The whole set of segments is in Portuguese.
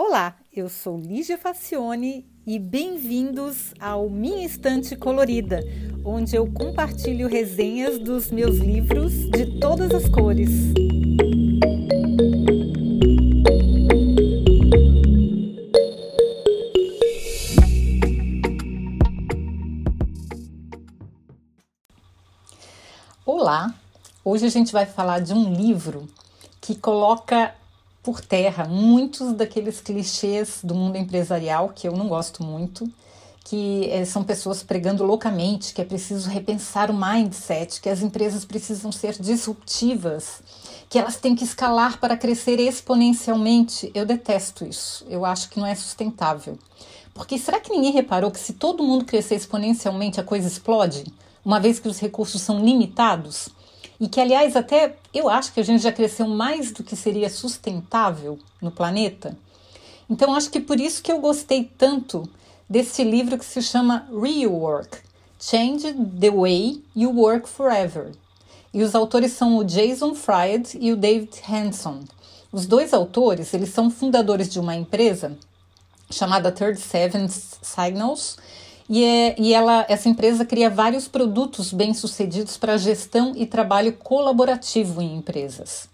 Olá, eu sou Lígia Facione e bem-vindos ao Minha Estante Colorida, onde eu compartilho resenhas dos meus livros de todas as cores. Olá, hoje a gente vai falar de um livro que coloca por terra muitos daqueles clichês do mundo empresarial que eu não gosto muito, que é, são pessoas pregando loucamente que é preciso repensar o mindset, que as empresas precisam ser disruptivas, que elas têm que escalar para crescer exponencialmente. Eu detesto isso. Eu acho que não é sustentável. Porque será que ninguém reparou que se todo mundo crescer exponencialmente a coisa explode, uma vez que os recursos são limitados? E que, aliás, até eu acho que a gente já cresceu mais do que seria sustentável no planeta. Então, acho que por isso que eu gostei tanto desse livro que se chama Real Work Change the Way You Work Forever. E os autores são o Jason Fried e o David Hanson. Os dois autores, eles são fundadores de uma empresa chamada Third Seven Signals, e, é, e ela, essa empresa cria vários produtos bem-sucedidos para gestão e trabalho colaborativo em empresas.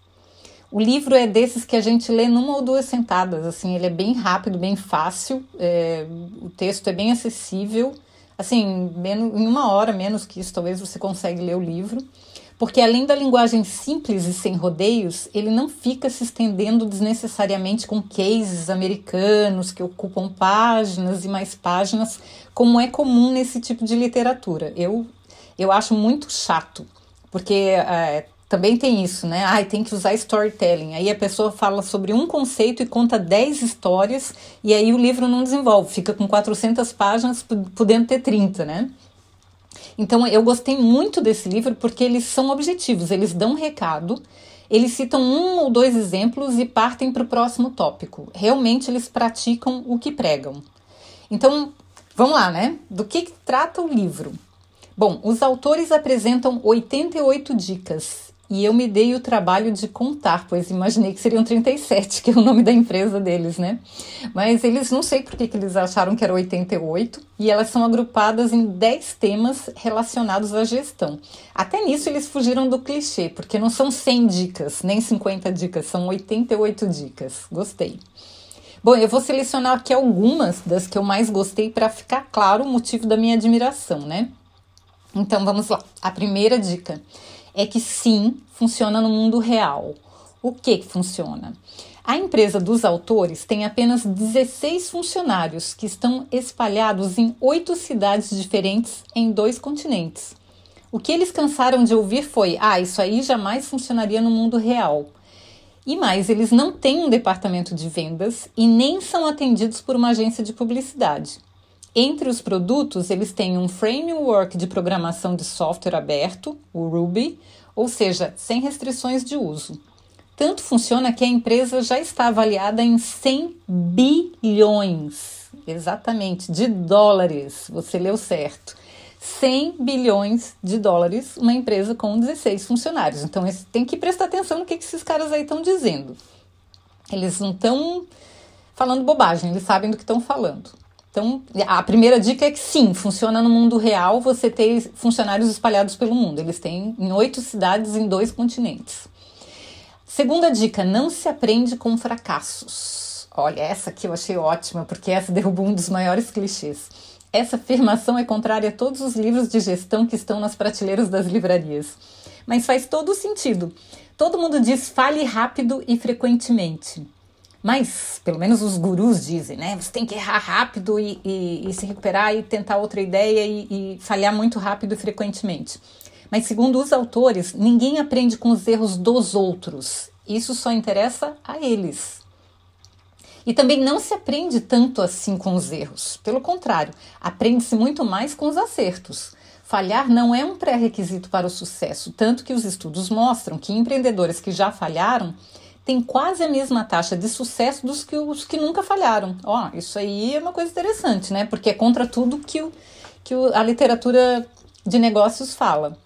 O livro é desses que a gente lê numa ou duas sentadas, assim, ele é bem rápido, bem fácil, é, o texto é bem acessível, assim, menos, em uma hora, menos que isso, talvez você consegue ler o livro porque além da linguagem simples e sem rodeios, ele não fica se estendendo desnecessariamente com cases americanos que ocupam páginas e mais páginas, como é comum nesse tipo de literatura. Eu, eu acho muito chato, porque é, também tem isso, né? Ai, tem que usar storytelling. Aí a pessoa fala sobre um conceito e conta 10 histórias, e aí o livro não desenvolve, fica com 400 páginas, podendo ter 30, né? Então eu gostei muito desse livro porque eles são objetivos, eles dão um recado, eles citam um ou dois exemplos e partem para o próximo tópico. Realmente eles praticam o que pregam. Então, vamos lá, né? Do que, que trata o livro? Bom, os autores apresentam 88 dicas e eu me dei o trabalho de contar, pois imaginei que seriam 37, que é o nome da empresa deles, né? Mas eles não sei por que, que eles acharam que era 88, e elas são agrupadas em 10 temas relacionados à gestão. Até nisso eles fugiram do clichê, porque não são 100 dicas, nem 50 dicas, são 88 dicas. Gostei. Bom, eu vou selecionar aqui algumas das que eu mais gostei para ficar claro o motivo da minha admiração, né? Então vamos lá. A primeira dica é que sim, funciona no mundo real. O que, funciona? A empresa dos autores tem apenas 16 funcionários que estão espalhados em oito cidades diferentes em dois continentes. O que eles cansaram de ouvir foi: ah, isso aí jamais funcionaria no mundo real. E mais, eles não têm um departamento de vendas e nem são atendidos por uma agência de publicidade. Entre os produtos, eles têm um framework de programação de software aberto, o Ruby, ou seja, sem restrições de uso. Tanto funciona que a empresa já está avaliada em 100 bilhões, exatamente, de dólares. Você leu certo. 100 bilhões de dólares, uma empresa com 16 funcionários. Então, tem que prestar atenção no que, esses caras aí estão dizendo. Eles não estão falando bobagem, eles sabem do que estão falando. Então, a primeira dica é que sim, funciona no mundo real você ter funcionários espalhados pelo mundo. Eles têm em oito cidades em dois continentes. Segunda dica: não se aprende com fracassos. Olha, essa aqui eu achei ótima, porque essa derrubou um dos maiores clichês. Essa afirmação é contrária a todos os livros de gestão que estão nas prateleiras das livrarias. Mas faz todo sentido. Todo mundo diz fale rápido e frequentemente. Mas, pelo menos os gurus dizem, né? Você tem que errar rápido e, e, e se recuperar e tentar outra ideia e, e falhar muito rápido e frequentemente. Mas, segundo os autores, ninguém aprende com os erros dos outros. Isso só interessa a eles. E também não se aprende tanto assim com os erros. Pelo contrário, aprende-se muito mais com os acertos. Falhar não é um pré-requisito para o sucesso, tanto que os estudos mostram que empreendedores que já falharam tem quase a mesma taxa de sucesso dos que os que nunca falharam. Ó, isso aí é uma coisa interessante, né? Porque é contra tudo que, o, que o, a literatura de negócios fala.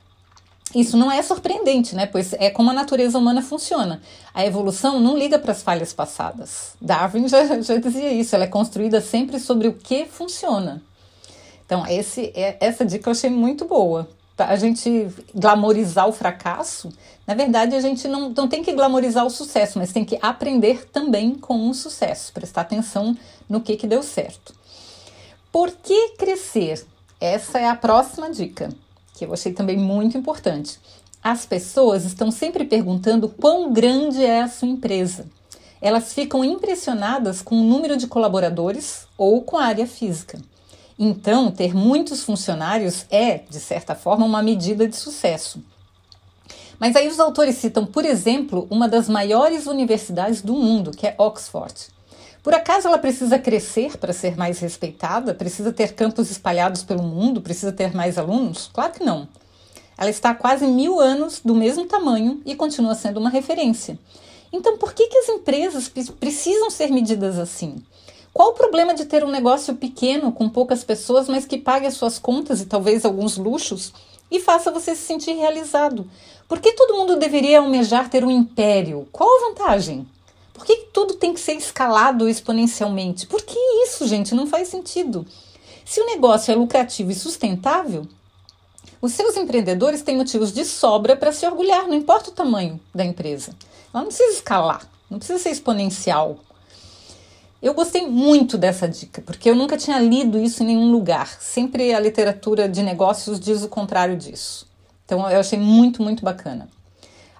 Isso não é surpreendente, né? Pois é como a natureza humana funciona. A evolução não liga para as falhas passadas. Darwin já, já dizia isso, ela é construída sempre sobre o que funciona. Então, esse, é, essa dica eu achei muito boa. A gente glamorizar o fracasso, na verdade, a gente não, não tem que glamorizar o sucesso, mas tem que aprender também com o sucesso, prestar atenção no que, que deu certo. Por que crescer? Essa é a próxima dica, que eu achei também muito importante. As pessoas estão sempre perguntando quão grande é a sua empresa. Elas ficam impressionadas com o número de colaboradores ou com a área física. Então, ter muitos funcionários é, de certa forma, uma medida de sucesso. Mas aí os autores citam, por exemplo, uma das maiores universidades do mundo, que é Oxford. Por acaso ela precisa crescer para ser mais respeitada? Precisa ter campos espalhados pelo mundo? Precisa ter mais alunos? Claro que não. Ela está há quase mil anos do mesmo tamanho e continua sendo uma referência. Então, por que, que as empresas precisam ser medidas assim? Qual o problema de ter um negócio pequeno, com poucas pessoas, mas que pague as suas contas e talvez alguns luxos e faça você se sentir realizado? Por que todo mundo deveria almejar ter um império? Qual a vantagem? Por que tudo tem que ser escalado exponencialmente? Por que isso, gente? Não faz sentido. Se o negócio é lucrativo e sustentável, os seus empreendedores têm motivos de sobra para se orgulhar, não importa o tamanho da empresa. Ela não precisa escalar, não precisa ser exponencial. Eu gostei muito dessa dica, porque eu nunca tinha lido isso em nenhum lugar. Sempre a literatura de negócios diz o contrário disso. Então eu achei muito, muito bacana.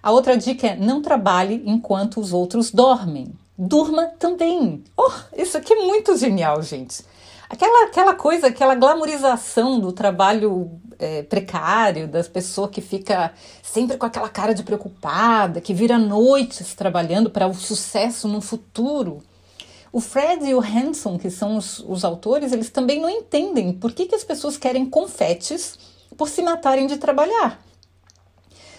A outra dica é não trabalhe enquanto os outros dormem. Durma também. Oh, isso aqui é muito genial, gente. Aquela, aquela coisa, aquela glamorização do trabalho é, precário, das pessoas que fica sempre com aquela cara de preocupada, que vira noites trabalhando para o sucesso no futuro. O Fred e o Hanson, que são os, os autores, eles também não entendem por que, que as pessoas querem confetes por se matarem de trabalhar.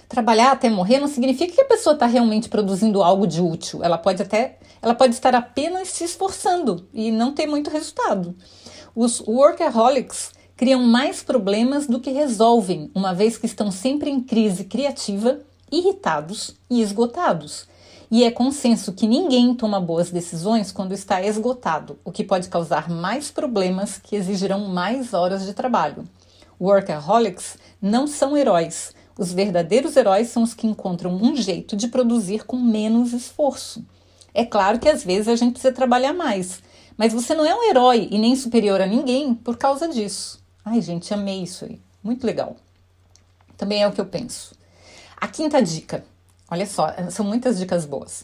Trabalhar até morrer não significa que a pessoa está realmente produzindo algo de útil. Ela pode até, ela pode estar apenas se esforçando e não ter muito resultado. Os workaholics criam mais problemas do que resolvem, uma vez que estão sempre em crise criativa, irritados e esgotados e é consenso que ninguém toma boas decisões quando está esgotado, o que pode causar mais problemas que exigirão mais horas de trabalho. Workaholics não são heróis. Os verdadeiros heróis são os que encontram um jeito de produzir com menos esforço. É claro que às vezes a gente precisa trabalhar mais, mas você não é um herói e nem superior a ninguém por causa disso. Ai, gente, amei isso aí. Muito legal. Também é o que eu penso. A quinta dica: Olha só, são muitas dicas boas.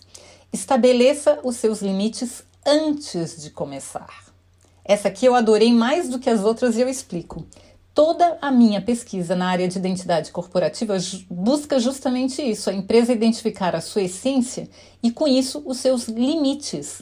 Estabeleça os seus limites antes de começar. Essa aqui eu adorei mais do que as outras e eu explico. Toda a minha pesquisa na área de identidade corporativa busca justamente isso: a empresa identificar a sua essência e, com isso, os seus limites.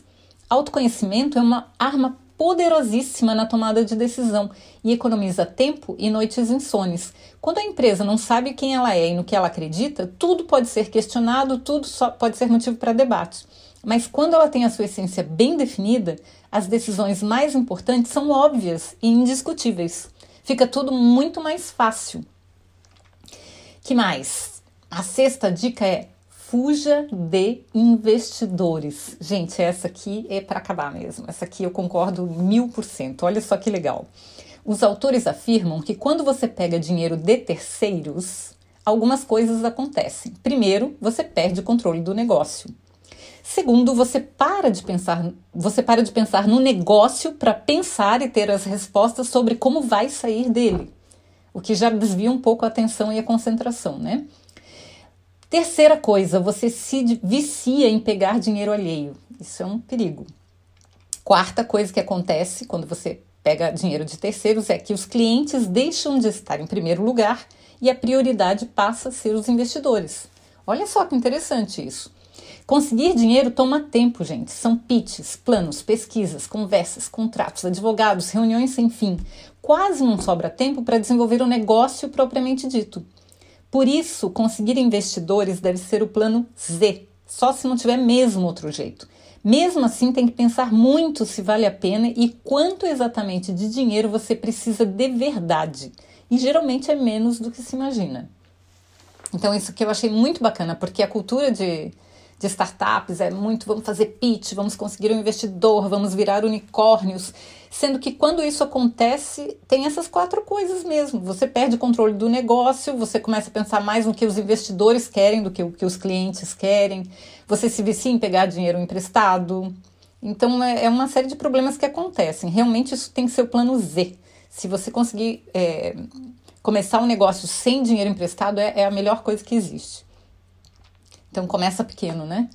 Autoconhecimento é uma arma poderosíssima na tomada de decisão e economiza tempo e noites insones. Quando a empresa não sabe quem ela é e no que ela acredita, tudo pode ser questionado, tudo pode ser motivo para debate. Mas quando ela tem a sua essência bem definida, as decisões mais importantes são óbvias e indiscutíveis. Fica tudo muito mais fácil. Que mais? A sexta dica é fuja de investidores. Gente, essa aqui é para acabar mesmo. Essa aqui eu concordo mil por cento. Olha só que legal. Os autores afirmam que quando você pega dinheiro de terceiros, algumas coisas acontecem. Primeiro, você perde o controle do negócio. Segundo, você para de pensar, você para de pensar no negócio para pensar e ter as respostas sobre como vai sair dele, o que já desvia um pouco a atenção e a concentração, né? Terceira coisa, você se vicia em pegar dinheiro alheio. Isso é um perigo. Quarta coisa que acontece quando você pega dinheiro de terceiros é que os clientes deixam de estar em primeiro lugar e a prioridade passa a ser os investidores. Olha só que interessante isso. Conseguir dinheiro toma tempo, gente. São pitches, planos, pesquisas, conversas, contratos, advogados, reuniões sem fim. Quase não sobra tempo para desenvolver o um negócio propriamente dito. Por isso, conseguir investidores deve ser o plano Z, só se não tiver mesmo outro jeito. Mesmo assim, tem que pensar muito se vale a pena e quanto exatamente de dinheiro você precisa de verdade. E geralmente é menos do que se imagina. Então, isso que eu achei muito bacana, porque a cultura de, de startups é muito vamos fazer pitch, vamos conseguir um investidor, vamos virar unicórnios. Sendo que quando isso acontece, tem essas quatro coisas mesmo. Você perde o controle do negócio, você começa a pensar mais no que os investidores querem do que o que os clientes querem, você se vicia em pegar dinheiro emprestado. Então, é, é uma série de problemas que acontecem. Realmente, isso tem que ser o plano Z. Se você conseguir é, começar um negócio sem dinheiro emprestado, é, é a melhor coisa que existe. Então, começa pequeno, né?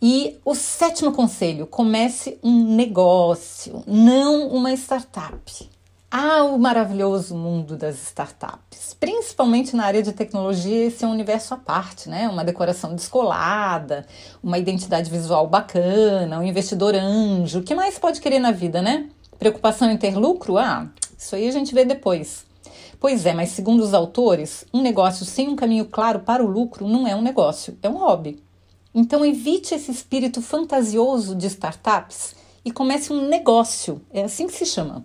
E o sétimo conselho: comece um negócio, não uma startup. Ah, o maravilhoso mundo das startups, principalmente na área de tecnologia, esse é um universo à parte, né? Uma decoração descolada, uma identidade visual bacana, um investidor anjo, o que mais pode querer na vida, né? Preocupação em ter lucro? Ah, isso aí a gente vê depois. Pois é, mas segundo os autores, um negócio sem um caminho claro para o lucro não é um negócio, é um hobby. Então evite esse espírito fantasioso de startups e comece um negócio. É assim que se chama.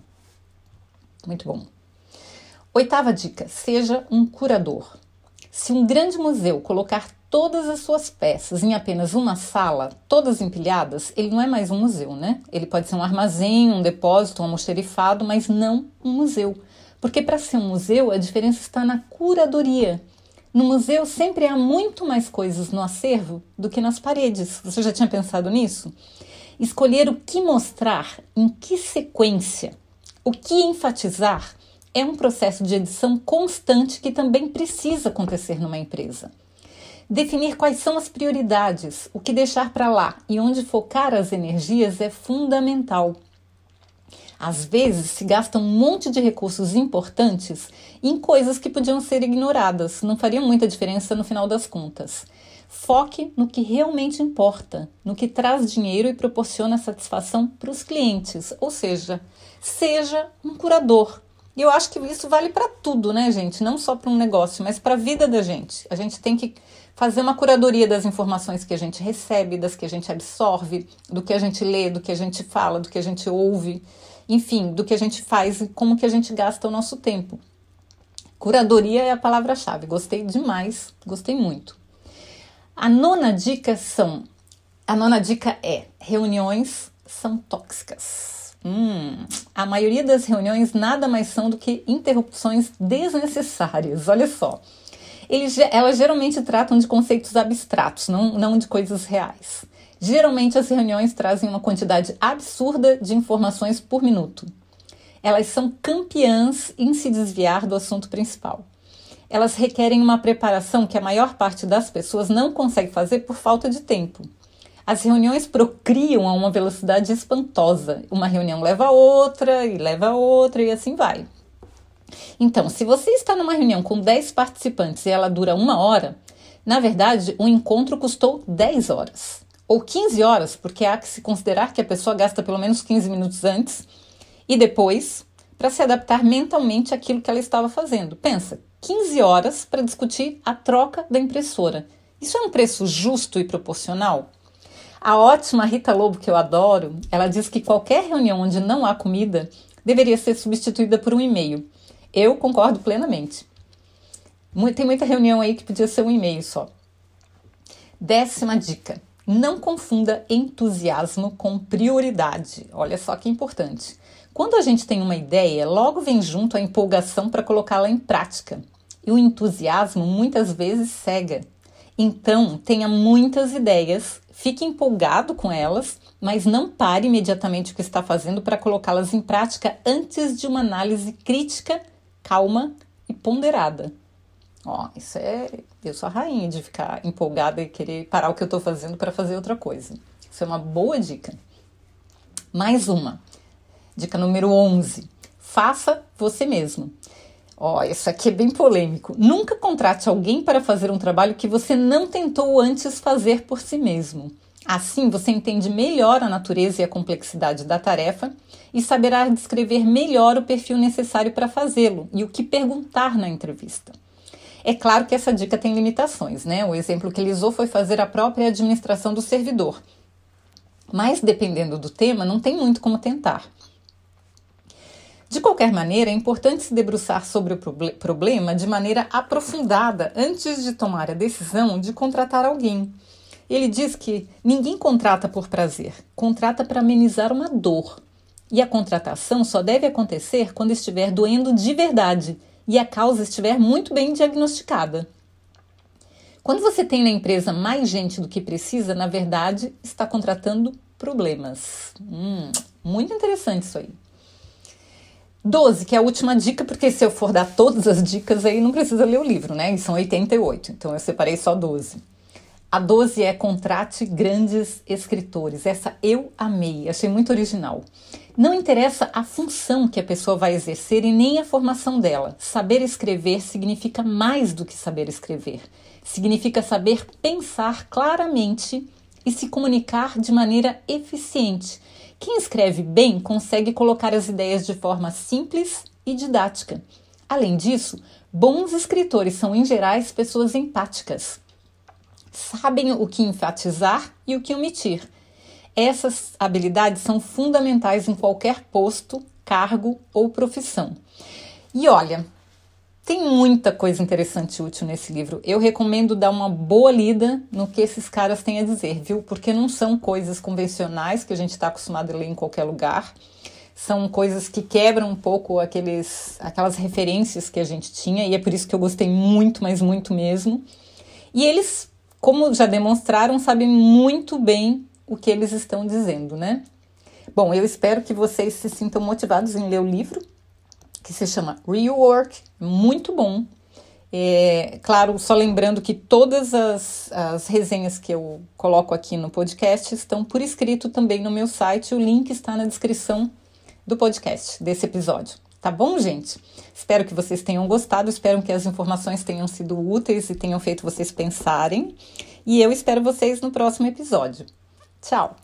Muito bom. Oitava dica: seja um curador. Se um grande museu colocar todas as suas peças em apenas uma sala, todas empilhadas, ele não é mais um museu, né? Ele pode ser um armazém, um depósito, um almoxerifado, mas não um museu. Porque para ser um museu, a diferença está na curadoria. No museu sempre há muito mais coisas no acervo do que nas paredes. Você já tinha pensado nisso? Escolher o que mostrar, em que sequência, o que enfatizar é um processo de edição constante que também precisa acontecer numa empresa. Definir quais são as prioridades, o que deixar para lá e onde focar as energias é fundamental. Às vezes se gasta um monte de recursos importantes em coisas que podiam ser ignoradas, não fariam muita diferença no final das contas. Foque no que realmente importa, no que traz dinheiro e proporciona satisfação para os clientes, ou seja, seja um curador. E eu acho que isso vale para tudo, né, gente? Não só para um negócio, mas para a vida da gente. A gente tem que fazer uma curadoria das informações que a gente recebe, das que a gente absorve, do que a gente lê, do que a gente fala, do que a gente ouve enfim, do que a gente faz e como que a gente gasta o nosso tempo. Curadoria é a palavra-chave. Gostei demais, gostei muito. A nona dica são, a nona dica é: reuniões são tóxicas. Hum, a maioria das reuniões nada mais são do que interrupções desnecessárias. Olha só. Eles, elas geralmente tratam de conceitos abstratos, não, não de coisas reais. Geralmente as reuniões trazem uma quantidade absurda de informações por minuto. Elas são campeãs em se desviar do assunto principal. Elas requerem uma preparação que a maior parte das pessoas não consegue fazer por falta de tempo. As reuniões procriam a uma velocidade espantosa. Uma reunião leva a outra e leva a outra e assim vai. Então, se você está numa reunião com 10 participantes e ela dura uma hora, na verdade, o encontro custou 10 horas ou 15 horas, porque há que se considerar que a pessoa gasta pelo menos 15 minutos antes e depois para se adaptar mentalmente àquilo que ela estava fazendo. Pensa, 15 horas para discutir a troca da impressora. Isso é um preço justo e proporcional? A ótima Rita Lobo, que eu adoro, ela diz que qualquer reunião onde não há comida deveria ser substituída por um e-mail. Eu concordo plenamente. Tem muita reunião aí que podia ser um e-mail só. Décima dica: não confunda entusiasmo com prioridade. Olha só que importante. Quando a gente tem uma ideia, logo vem junto a empolgação para colocá-la em prática. E o entusiasmo muitas vezes cega. Então, tenha muitas ideias, fique empolgado com elas, mas não pare imediatamente o que está fazendo para colocá-las em prática antes de uma análise crítica, calma e ponderada. Ó, isso é. Eu sou a rainha de ficar empolgada e querer parar o que eu estou fazendo para fazer outra coisa. Isso é uma boa dica. Mais uma. Dica número 11. Faça você mesmo. Ó, isso aqui é bem polêmico. Nunca contrate alguém para fazer um trabalho que você não tentou antes fazer por si mesmo. Assim, você entende melhor a natureza e a complexidade da tarefa e saberá descrever melhor o perfil necessário para fazê-lo e o que perguntar na entrevista. É claro que essa dica tem limitações, né? O exemplo que ele usou foi fazer a própria administração do servidor. Mas dependendo do tema, não tem muito como tentar. De qualquer maneira, é importante se debruçar sobre o problema de maneira aprofundada antes de tomar a decisão de contratar alguém. Ele diz que ninguém contrata por prazer, contrata para amenizar uma dor. E a contratação só deve acontecer quando estiver doendo de verdade e a causa estiver muito bem diagnosticada. Quando você tem na empresa mais gente do que precisa, na verdade, está contratando problemas. Hum, muito interessante isso aí. 12, que é a última dica, porque se eu for dar todas as dicas aí não precisa ler o livro, né? E são 88, então eu separei só 12. A 12 é Contrate Grandes Escritores. Essa eu amei, achei muito original. Não interessa a função que a pessoa vai exercer e nem a formação dela. Saber escrever significa mais do que saber escrever. Significa saber pensar claramente e se comunicar de maneira eficiente quem escreve bem consegue colocar as ideias de forma simples e didática. Além disso, bons escritores são, em geral, pessoas empáticas. Sabem o que enfatizar e o que omitir. Essas habilidades são fundamentais em qualquer posto, cargo ou profissão. E olha, tem muita coisa interessante e útil nesse livro. Eu recomendo dar uma boa lida no que esses caras têm a dizer, viu? Porque não são coisas convencionais que a gente está acostumado a ler em qualquer lugar. São coisas que quebram um pouco aqueles, aquelas referências que a gente tinha, e é por isso que eu gostei muito, mas muito mesmo. E eles, como já demonstraram, sabem muito bem o que eles estão dizendo, né? Bom, eu espero que vocês se sintam motivados em ler o livro que se chama Real Work, muito bom. É, claro, só lembrando que todas as, as resenhas que eu coloco aqui no podcast estão por escrito também no meu site. O link está na descrição do podcast, desse episódio. Tá bom, gente? Espero que vocês tenham gostado, espero que as informações tenham sido úteis e tenham feito vocês pensarem. E eu espero vocês no próximo episódio. Tchau!